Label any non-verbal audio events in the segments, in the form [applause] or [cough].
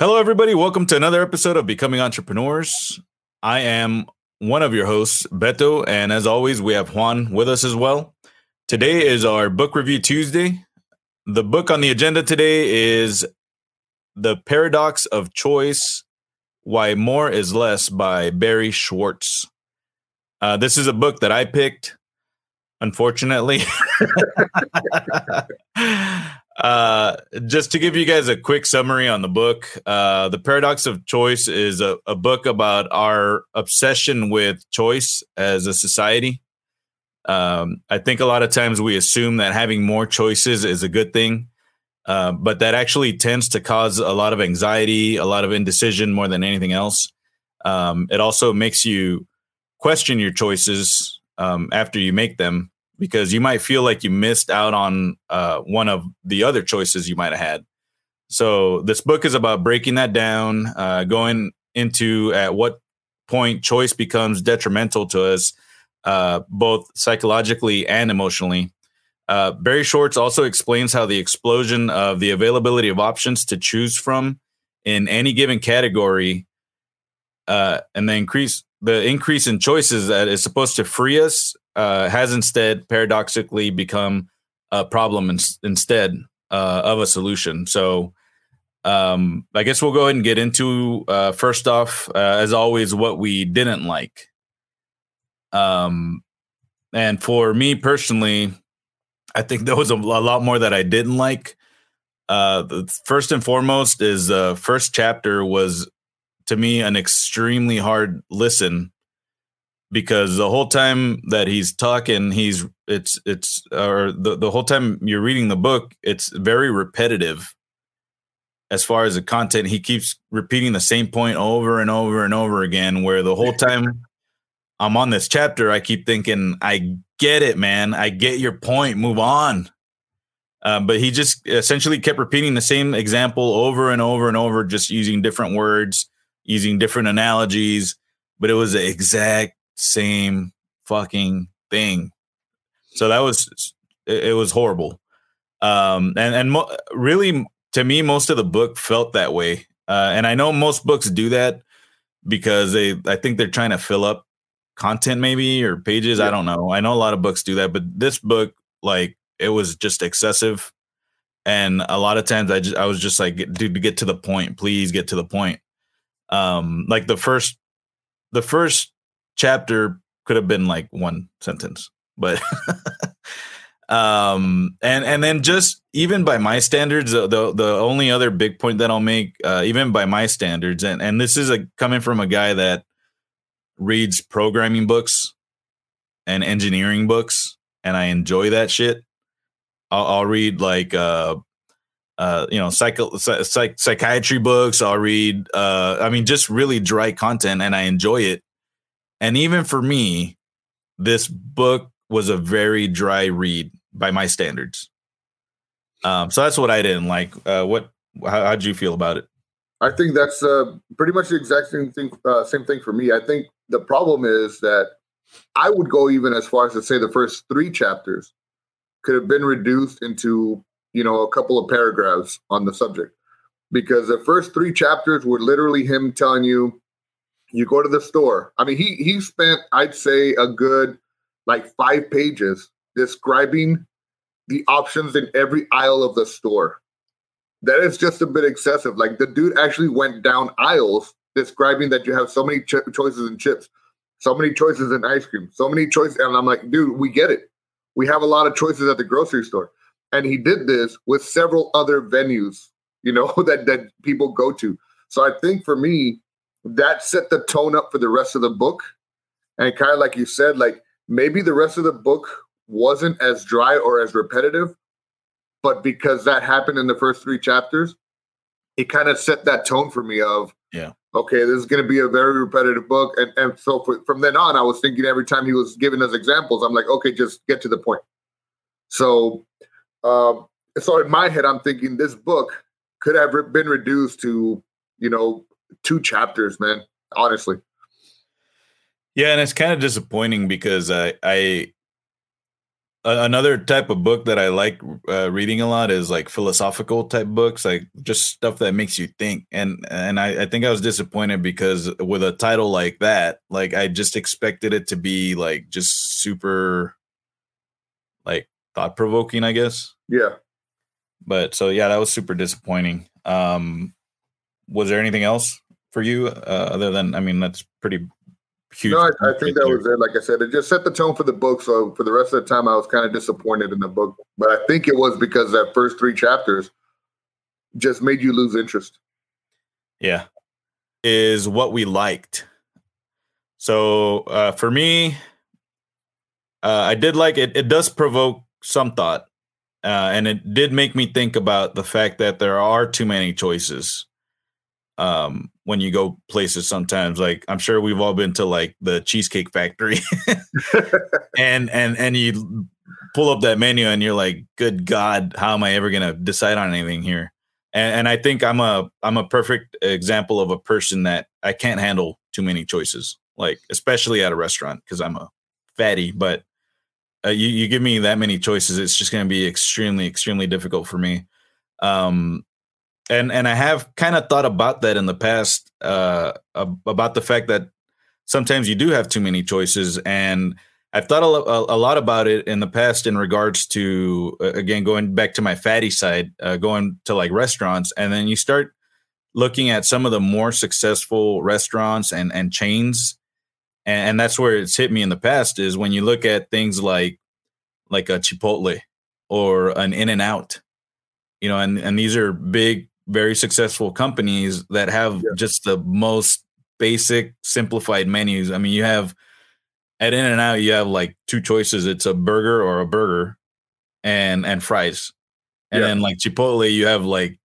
Hello, everybody. Welcome to another episode of Becoming Entrepreneurs. I am one of your hosts, Beto, and as always, we have Juan with us as well. Today is our book review Tuesday. The book on the agenda today is The Paradox of Choice Why More is Less by Barry Schwartz. Uh, this is a book that I picked, unfortunately. [laughs] [laughs] uh, just to give you guys a quick summary on the book, uh, The Paradox of Choice is a, a book about our obsession with choice as a society. Um, I think a lot of times we assume that having more choices is a good thing, uh, but that actually tends to cause a lot of anxiety, a lot of indecision more than anything else. Um, it also makes you question your choices um, after you make them because you might feel like you missed out on uh, one of the other choices you might have had. So this book is about breaking that down, uh, going into at what point choice becomes detrimental to us, uh, both psychologically and emotionally. Uh, Barry Schwartz also explains how the explosion of the availability of options to choose from in any given category uh, and the increase the increase in choices that is supposed to free us uh, has instead paradoxically become a problem in, instead uh, of a solution. So um, I guess we'll go ahead and get into uh, first off, uh, as always, what we didn't like. Um, and for me personally, I think there was a, a lot more that I didn't like. Uh, first and foremost is the first chapter was to me an extremely hard listen because the whole time that he's talking he's it's it's or the, the whole time you're reading the book it's very repetitive as far as the content. He keeps repeating the same point over and over and over again where the whole time i'm on this chapter i keep thinking i get it man. I get your point. Move on. Uh, but he just essentially kept repeating the same example over and over and over just using different words using different analogies, but it was the exact same fucking thing. So that was it, it was horrible. Um, and and mo- really, to me, most of the book felt that way. Uh, and I know most books do that because they, I think they're trying to fill up content, maybe or pages. Yeah. I don't know. I know a lot of books do that, but this book, like, it was just excessive. And a lot of times, I just, I was just like, dude, get to the point, please get to the point um like the first the first chapter could have been like one sentence but [laughs] um and and then just even by my standards the the, the only other big point that i'll make uh, even by my standards and and this is a coming from a guy that reads programming books and engineering books and i enjoy that shit i'll, I'll read like uh uh, you know, psycho, psych, psychiatry books. I'll read, uh, I mean, just really dry content and I enjoy it. And even for me, this book was a very dry read by my standards. Um, so that's what I didn't like. Uh, what, how, how'd you feel about it? I think that's uh, pretty much the exact same thing. Uh, same thing for me. I think the problem is that I would go even as far as to say the first three chapters could have been reduced into you know, a couple of paragraphs on the subject because the first three chapters were literally him telling you, you go to the store. I mean, he he spent, I'd say, a good like five pages describing the options in every aisle of the store. That is just a bit excessive. Like the dude actually went down aisles describing that you have so many ch- choices in chips, so many choices in ice cream, so many choices. And I'm like, dude, we get it. We have a lot of choices at the grocery store and he did this with several other venues you know [laughs] that that people go to so i think for me that set the tone up for the rest of the book. And kind of like you said like maybe the rest of the book wasn't as dry or as repetitive but because that happened in the first three chapters it kind of set that tone for me of yeah. okay this is going to be a very repetitive book. And, and so for, from then on i was thinking every time he was giving us examples i'm like okay just get to the point. So um, so in my head, I'm thinking this book could have been reduced to, you know, two chapters, man. Honestly. Yeah, and it's kind of disappointing because I, I, another type of book that I like uh, reading a lot is like philosophical type books, like just stuff that makes you think. And and I, I, think I was disappointed because with a title like that, like I just expected it to be like just super, like thought provoking, I guess. Yeah. But so yeah, that was super disappointing. Um, was there anything else for you uh, other than I mean that's pretty huge. No, I, I think that was it. Like I said, it just set the tone for the book. So for the rest of the time, I was kind of disappointed in the book. But I think it was because that first three chapters just made you lose interest. Yeah, is what we liked. So uh, for me, uh, I did like it. It does provoke some thought, uh, and it did make me think about the fact that there are too many choices um, when you go places sometimes like i'm sure we've all been to like the cheesecake factory. [laughs] And and and you pull up that menu and you're like good god how am i ever going to decide on anything here? And, and i think i'm a i'm a perfect example of a person that i can't handle too many choices like especially at a restaurant because i'm a fatty but uh, you, you give me that many choices it's just going to be extremely extremely difficult for me. Um and and I have kind of thought about that in the past uh, about the fact that sometimes you do have too many choices, and I've thought a, a, lot about it in the past in regards to uh, again going back to my fatty side, uh, going to like restaurants, and then you start looking at some of the more successful restaurants and and chains, and, and that's where it's hit me in the past is when you look at things like like a Chipotle or an In and Out, you know, and and these are big very successful companies that have yeah. just the most basic simplified menus. I mean, you have at In and Out, you have like two choices. It's a burger or a burger and and fries. And yeah. then like Chipotle, you have like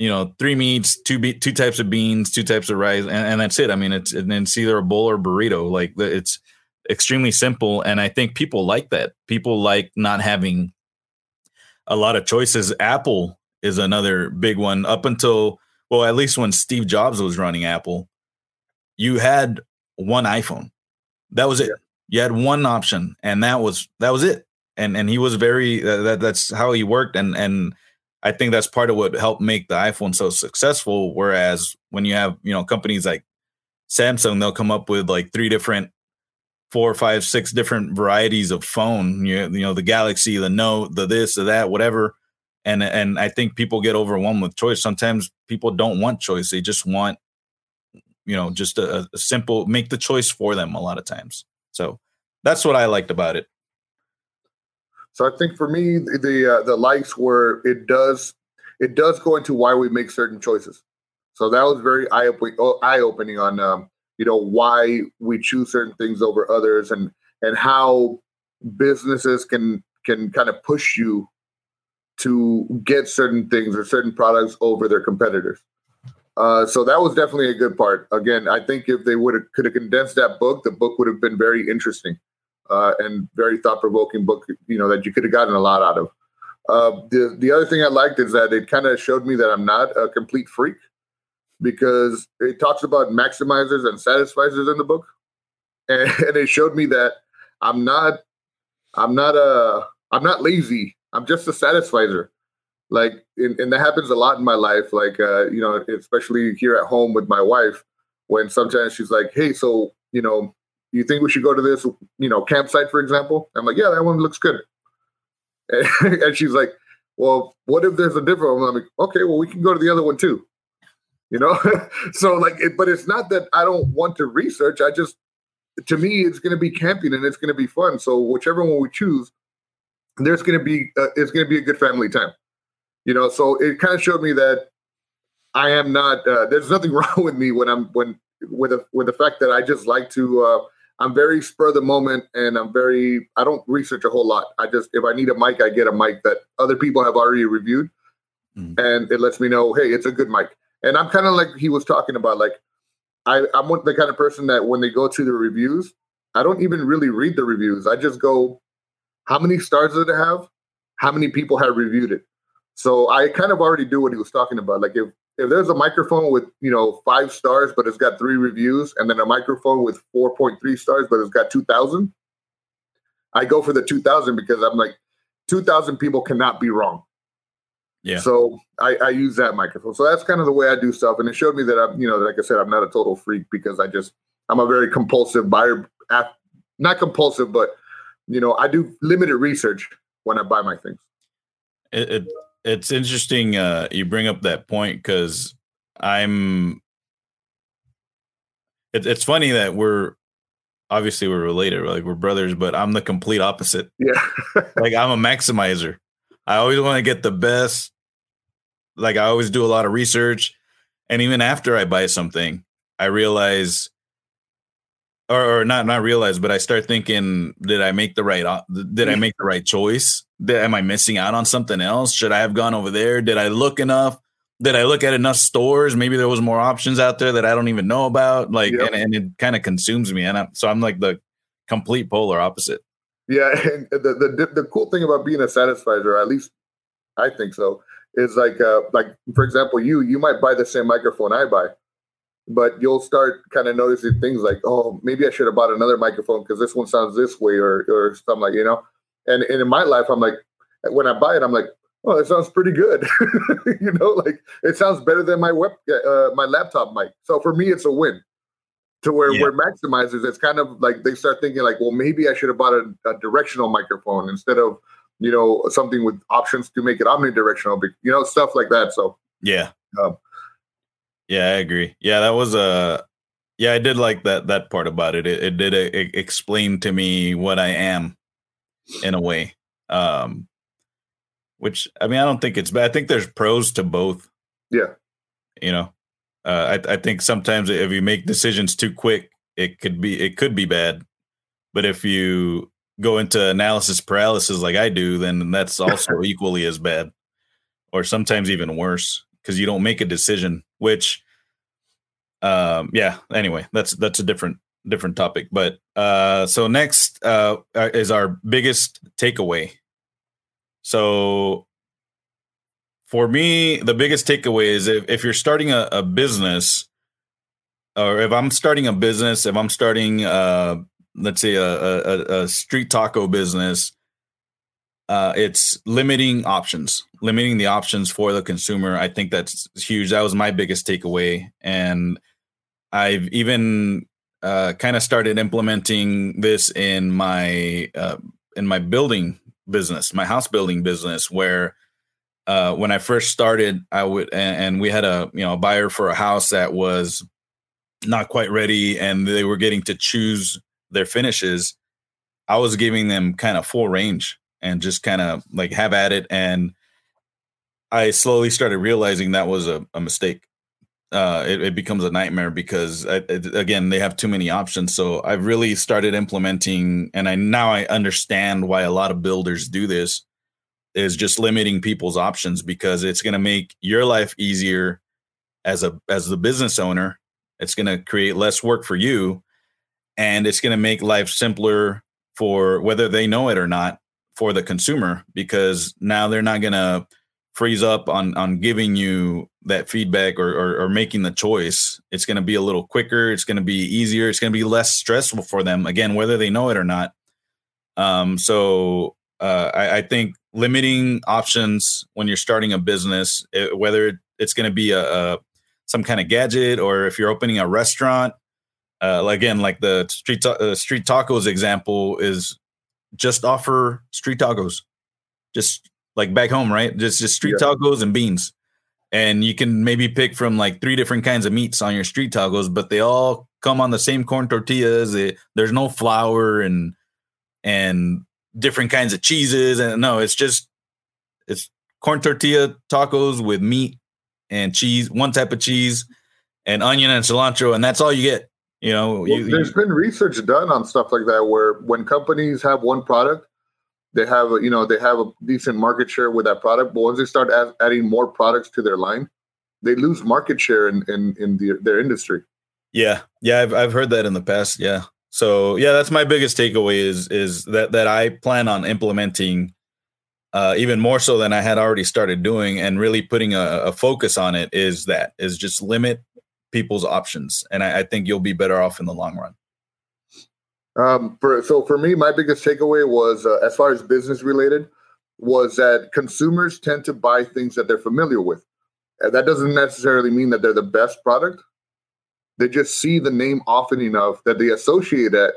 you know, three meats, two be- two types of beans, two types of rice, and, and that's it. I mean, it's and it's either a bowl or burrito. Like it's extremely simple, and I think people like that. People like not having a lot of choices. Apple is another big one. Up until well, at least when Steve Jobs was running Apple, you had one iPhone. That was it. Yeah. You had one option, and that was that was it. And and he was very uh, that that's how he worked. And and I think that's part of what helped make the iPhone so successful. Whereas when you have you know companies like Samsung, they'll come up with like three different four, five, six different varieties of phone. You, you know, the Galaxy, the Note, the this, the that, whatever and and I think people get overwhelmed with choice. Sometimes people don't want choice; they just want, you know, just a, a simple make the choice for them. A lot of times, so that's what I liked about it. So I think for me, the uh, the likes were it does it does go into why we make certain choices. So that was very eye opening eye opening on um, you know why we choose certain things over others and and how businesses can can kind of push you to get certain things or certain products over their competitors. Uh, so that was definitely a good part. Again, I think if they would have could have condensed that book, the book would have been very interesting uh, and very thought provoking book. You know that you could have gotten a lot out of. Uh, the the other thing I liked is that it kind of showed me that I'm not a complete freak because it talks about maximizers and satisficers in the book, and, [laughs] and it showed me that I'm not I'm not a I'm not lazy I'm just a satisficer. Like, and, and that happens a lot in my life. Like, uh, you know, especially here at home with my wife, when sometimes she's like, "Hey, so you know, you think we should go to this, you know, campsite, for example?" I'm like, "Yeah, that one looks good." And, [laughs] and she's like, "Well, what if there's a different one?" I'm like, "Okay, well, we can go to the other one too." You know, [laughs] so like, it, but it's not that I don't want to research. I just, to me, it's going to be camping and it's going to be fun. So whichever one we choose, there's going to be uh, it's going to be a good family time. You know so it kind of showed me that i am not uh, there's nothing [laughs] wrong with me when i'm when with the with the fact that i just like to uh, i'm very spur of the moment and i'm very i don't research a whole lot. I just if i need a mic i get a mic that other people have already reviewed mm. and it lets me know hey it's a good mic. And i'm kind of like he was talking about like i i'm the kind of person that when they go to the reviews i don't even really read the reviews. I just go how many stars did it have? How many people had reviewed it? So I kind of already do what he was talking about. Like if if there's a microphone with you know five stars but it's got three reviews, and then a microphone with four point three stars but it's got two thousand, I go for the 2000 because I'm like 2000 people cannot be wrong. Yeah. So I, I use that microphone. So that's kind of the way I do stuff. And it showed me that I'm, you know, like I said, I'm not a total freak because I just, I'm a very compulsive buyer. Not compulsive, but, you know, I do limited research when I buy my things. It, it it's interesting uh, you bring up that point because I'm. It, it's funny that we're obviously we're related, like we're brothers, but I'm the complete opposite. Yeah, [laughs] like I'm a maximizer. I always want to get the best. Like I always do a lot of research, and even after I buy something, I realize, or, or not not realize, but I start thinking, did I make the right? Did I make the right choice? Did, am I missing out on something else? Should I have gone over there? Did I look enough? Did I look at enough stores? Maybe there was more options out there that I don't even know about. Like, yep. and, and it kind of consumes me, and I'm, so I'm like the complete polar opposite. Yeah, [laughs] and the, the the cool thing about being a satisfier, at least I think so, is like uh like for example, you you might buy the same microphone I buy, but you'll start kind of noticing things like, oh, maybe I should have bought another microphone because this one sounds this way, or or something like you know. And and in my life, I'm like, when I buy it, I'm like, oh, it sounds pretty good. [laughs] you know, like it sounds better than my web uh, my laptop mic. So for me, it's a win to where yeah. where maximizers it's kind of like they start thinking like well maybe i should have bought a, a, directional microphone instead of you know something with options to make it omnidirectional you know stuff like that so yeah um, yeah i agree. Yeah that was a yeah i did like that that part about it. It, it did it, it explain to me what i am in a way um which i mean i don't think it's bad. I think there's pros to both. Yeah. You know? Uh, I, I think sometimes if you make decisions too quick, it could be it could be bad. But if you go into analysis paralysis like I do, then that's [laughs] also equally as bad, or sometimes even worse because you don't make a decision. Which, um, yeah. Anyway, that's that's a different different topic. But uh, so next uh, uh is our biggest takeaway. So for me, the biggest takeaway is if, if you're starting a, a, business, or if I'm starting a business, if I'm starting, uh, let's say, a, a, a street taco business, uh, it's limiting options, limiting the options for the consumer. I think that's huge. That was my biggest takeaway. And I've even uh, kind of started implementing this in my uh, in my building business, my house building business, where uh, when I first started, I would, and, and, we had a you know a buyer for a house that was not quite ready, and they were getting to choose their finishes. I was giving them kind of full range and just kind of like have at it, and I slowly started realizing that was a, a mistake. Uh, it, it, becomes a nightmare because I, it, again they have too many options. So I've really started implementing, and I now I understand why a lot of builders do this is just limiting people's options because it's going to make your life easier as a as the business owner it's going to create less work for you and it's going to make life simpler for whether they know it or not for the consumer because now they're not going to freeze up on on giving you that feedback or, or, or making the choice. It's going to be a little quicker. It's going to be easier. It's going to be less stressful for them again whether they know it or not. Um so uh, I, I, think limiting options when you're starting a business, it, whether it's going to be a, a, some kind of gadget or if you're opening a restaurant. Uh, again, like the street uh, street tacos example is just offer street tacos, just like back home, right? Just just street yeah. tacos and beans, and you can maybe pick from like three different kinds of meats on your street tacos, but they all come on the same corn tortillas. It, there's no flour and and different kinds of cheeses and no it's just it's corn tortilla tacos with meat and cheese one type of cheese and onion and cilantro and that's all you get you know well, you, there's you, been research done on stuff like that where when companies have one product they have a, you know they have a decent market share with that product but once they start add, adding more products to their line they lose market share in in, in the, their industry. Yeah. Yeah I've, I've heard that in the past. Yeah. So yeah, that's my biggest takeaway is is that that I plan on implementing uh, even more so than I had already started doing, and really putting a, a focus on it. Is that is just limit people's options, and I, I, think you'll be better off in the long run. Um, for so for me, my biggest takeaway was uh, as far as business related was that consumers tend to buy things that they're familiar with. And that doesn't necessarily mean that they're the best product. They just see the name often enough that they associate that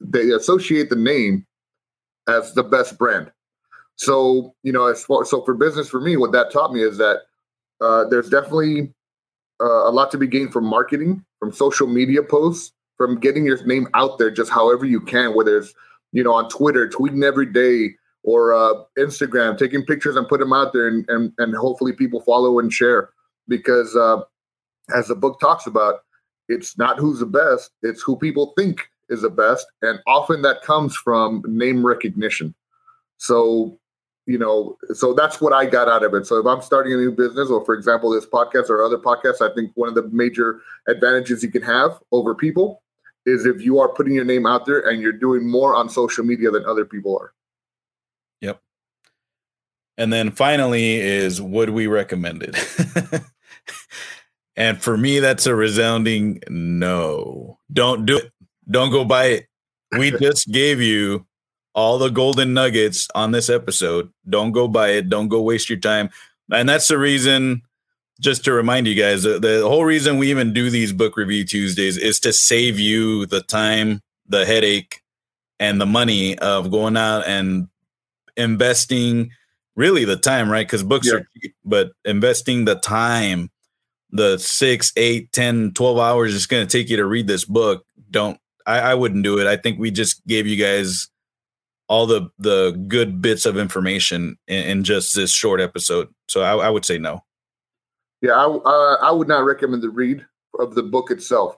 they associate the name as the best brand. So you know, as far so for business for me, what that taught me is that uh, there's definitely uh, a lot to be gained from marketing, from social media posts, from getting your name out there just however you can, whether it's you know on Twitter, tweeting every day, or uh, Instagram, taking pictures and put them out there, and and, and hopefully people follow and share. Because uh, as the book talks about, it's not who's the best; it's who people think is the best, and often that comes from name recognition. So you know, so that's what I got out of it. So if I'm starting a new business, or for example, this podcast or other podcasts, I think one of the major advantages you can have over people is if you are putting your name out there and you're doing more on social media than other people are. Yep. And then finally is would we recommend it? [laughs] and for me, that's a resounding no. Don't do it. Don't go buy it. We [laughs] just gave you all the golden nuggets on this episode. Don't go buy it. Don't go waste your time. And that's the reason, just to remind you guys, the, the whole reason we even do these book review Tuesdays is to save you the time, the headache, and the money of going out and investing really the time, right? Because books yeah. are cheap, but investing the time, the six, eight, 10, 12 hours it's going to take you to read this book. Don't, I, I wouldn't do it. I think we just gave you guys all the the good bits of information in, in just this short episode. So I, I would say no. Yeah, I, uh, I would not recommend the read of the book itself.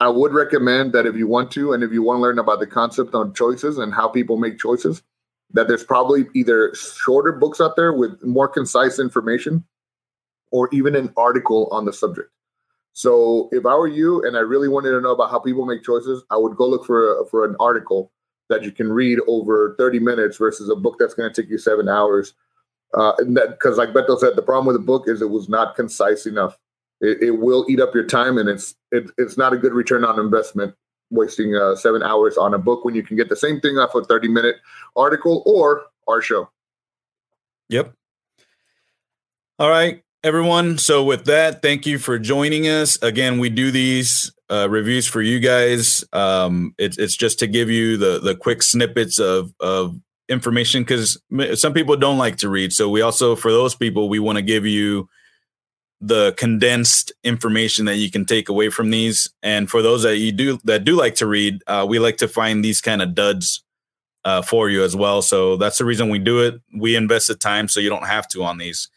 I would recommend that if you want to, and if you want to learn about the concept on choices and how people make choices, that there's probably either shorter books out there with more concise information, or even an article on the subject. So if I were you and I really wanted to know about how people make choices, I would go look for a, for an article that you can read over 30 minutes versus a book that's going to take you seven hours. Uh, and that because, like Beto said, the problem with the book is it was not concise enough. It, it will eat up your time, and it's it, it's not a good return on investment wasting uh, seven hours on a book when you can get the same thing off a 30 minute article or our show. Yep. All right, everyone. So, with that, thank you for joining us. Again, we do these uh, reviews for you guys. Um, it's it's just to give you the the quick snippets of of information because some people don't like to read. So we also for those people we want to give you the condensed information that you can take away from these. And for those that you do that do like to read, uh, we like to find these kind of duds uh, for you as well. So that's the reason we do it. We invest the time so you don't have to on these.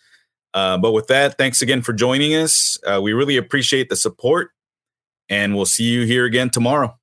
Uh, but with that, thanks again for joining us. Uh, we really appreciate the support and we'll see you here again tomorrow.